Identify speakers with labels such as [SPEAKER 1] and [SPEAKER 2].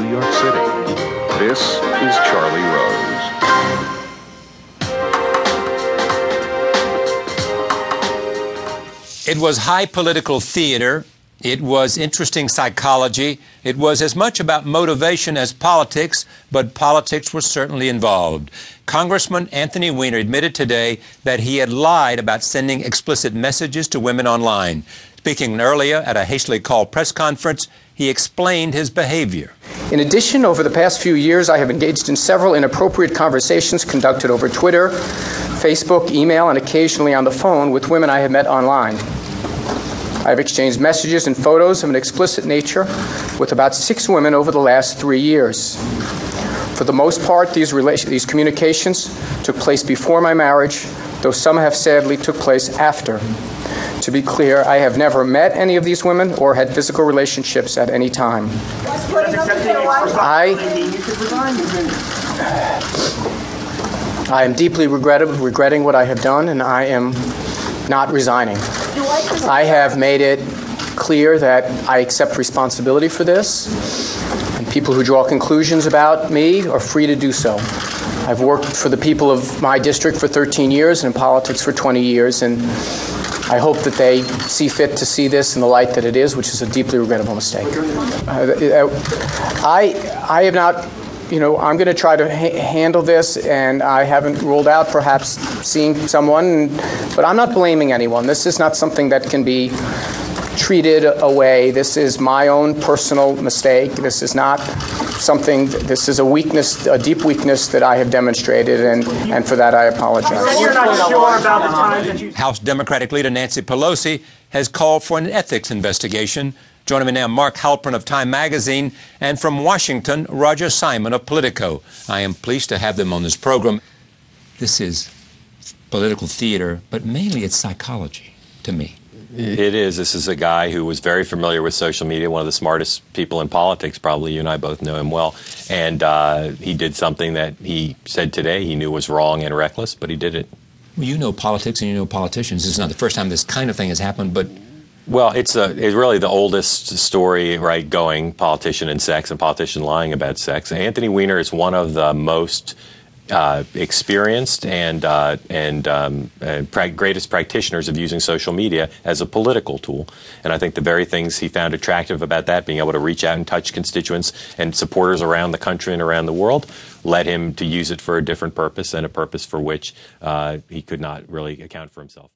[SPEAKER 1] New York City. This is Charlie Rose. It was high political theater. It was interesting psychology. It was as much about motivation as politics, but politics were certainly involved. Congressman Anthony Weiner admitted today that he had lied about sending explicit messages to women online. Speaking earlier at a hastily called press conference, he explained his behavior.
[SPEAKER 2] In addition, over the past few years, I have engaged in several inappropriate conversations conducted over Twitter, Facebook, email, and occasionally on the phone with women I have met online. I have exchanged messages and photos of an explicit nature with about six women over the last three years. For the most part, these, these communications took place before my marriage, though some have sadly took place after. To be clear, I have never met any of these women or had physical relationships at any time. I, I am deeply regretting what I have done, and I am not resigning. I have made it clear that I accept responsibility for this, and people who draw conclusions about me are free to do so. I've worked for the people of my district for 13 years and in politics for 20 years, and I hope that they see fit to see this in the light that it is, which is a deeply regrettable mistake. I, I have not you know, I'm going to try to ha- handle this, and I haven't ruled out perhaps seeing someone, but I'm not blaming anyone. This is not something that can be treated away. This is my own personal mistake. This is not something, this is a weakness, a deep weakness that I have demonstrated, and, and for that I apologize.
[SPEAKER 1] House Democratic leader Nancy Pelosi has called for an ethics investigation Joining me now, Mark Halperin of Time Magazine, and from Washington, Roger Simon of Politico. I am pleased to have them on this program. This is political theater, but mainly it's psychology to me.
[SPEAKER 3] It is. This is a guy who was very familiar with social media, one of the smartest people in politics, probably. You and I both know him well. And uh, he did something that he said today he knew was wrong and reckless, but he did it.
[SPEAKER 1] Well, you know politics and you know politicians. This is not the first time this kind of thing has happened, but
[SPEAKER 3] well, it's a, it's really the oldest story, right? Going politician and sex and politician lying about sex. Anthony Weiner is one of the most uh, experienced and uh, and um, uh, pra- greatest practitioners of using social media as a political tool. And I think the very things he found attractive about that, being able to reach out and touch constituents and supporters around the country and around the world, led him to use it for a different purpose and a purpose for which uh, he could not really account for himself.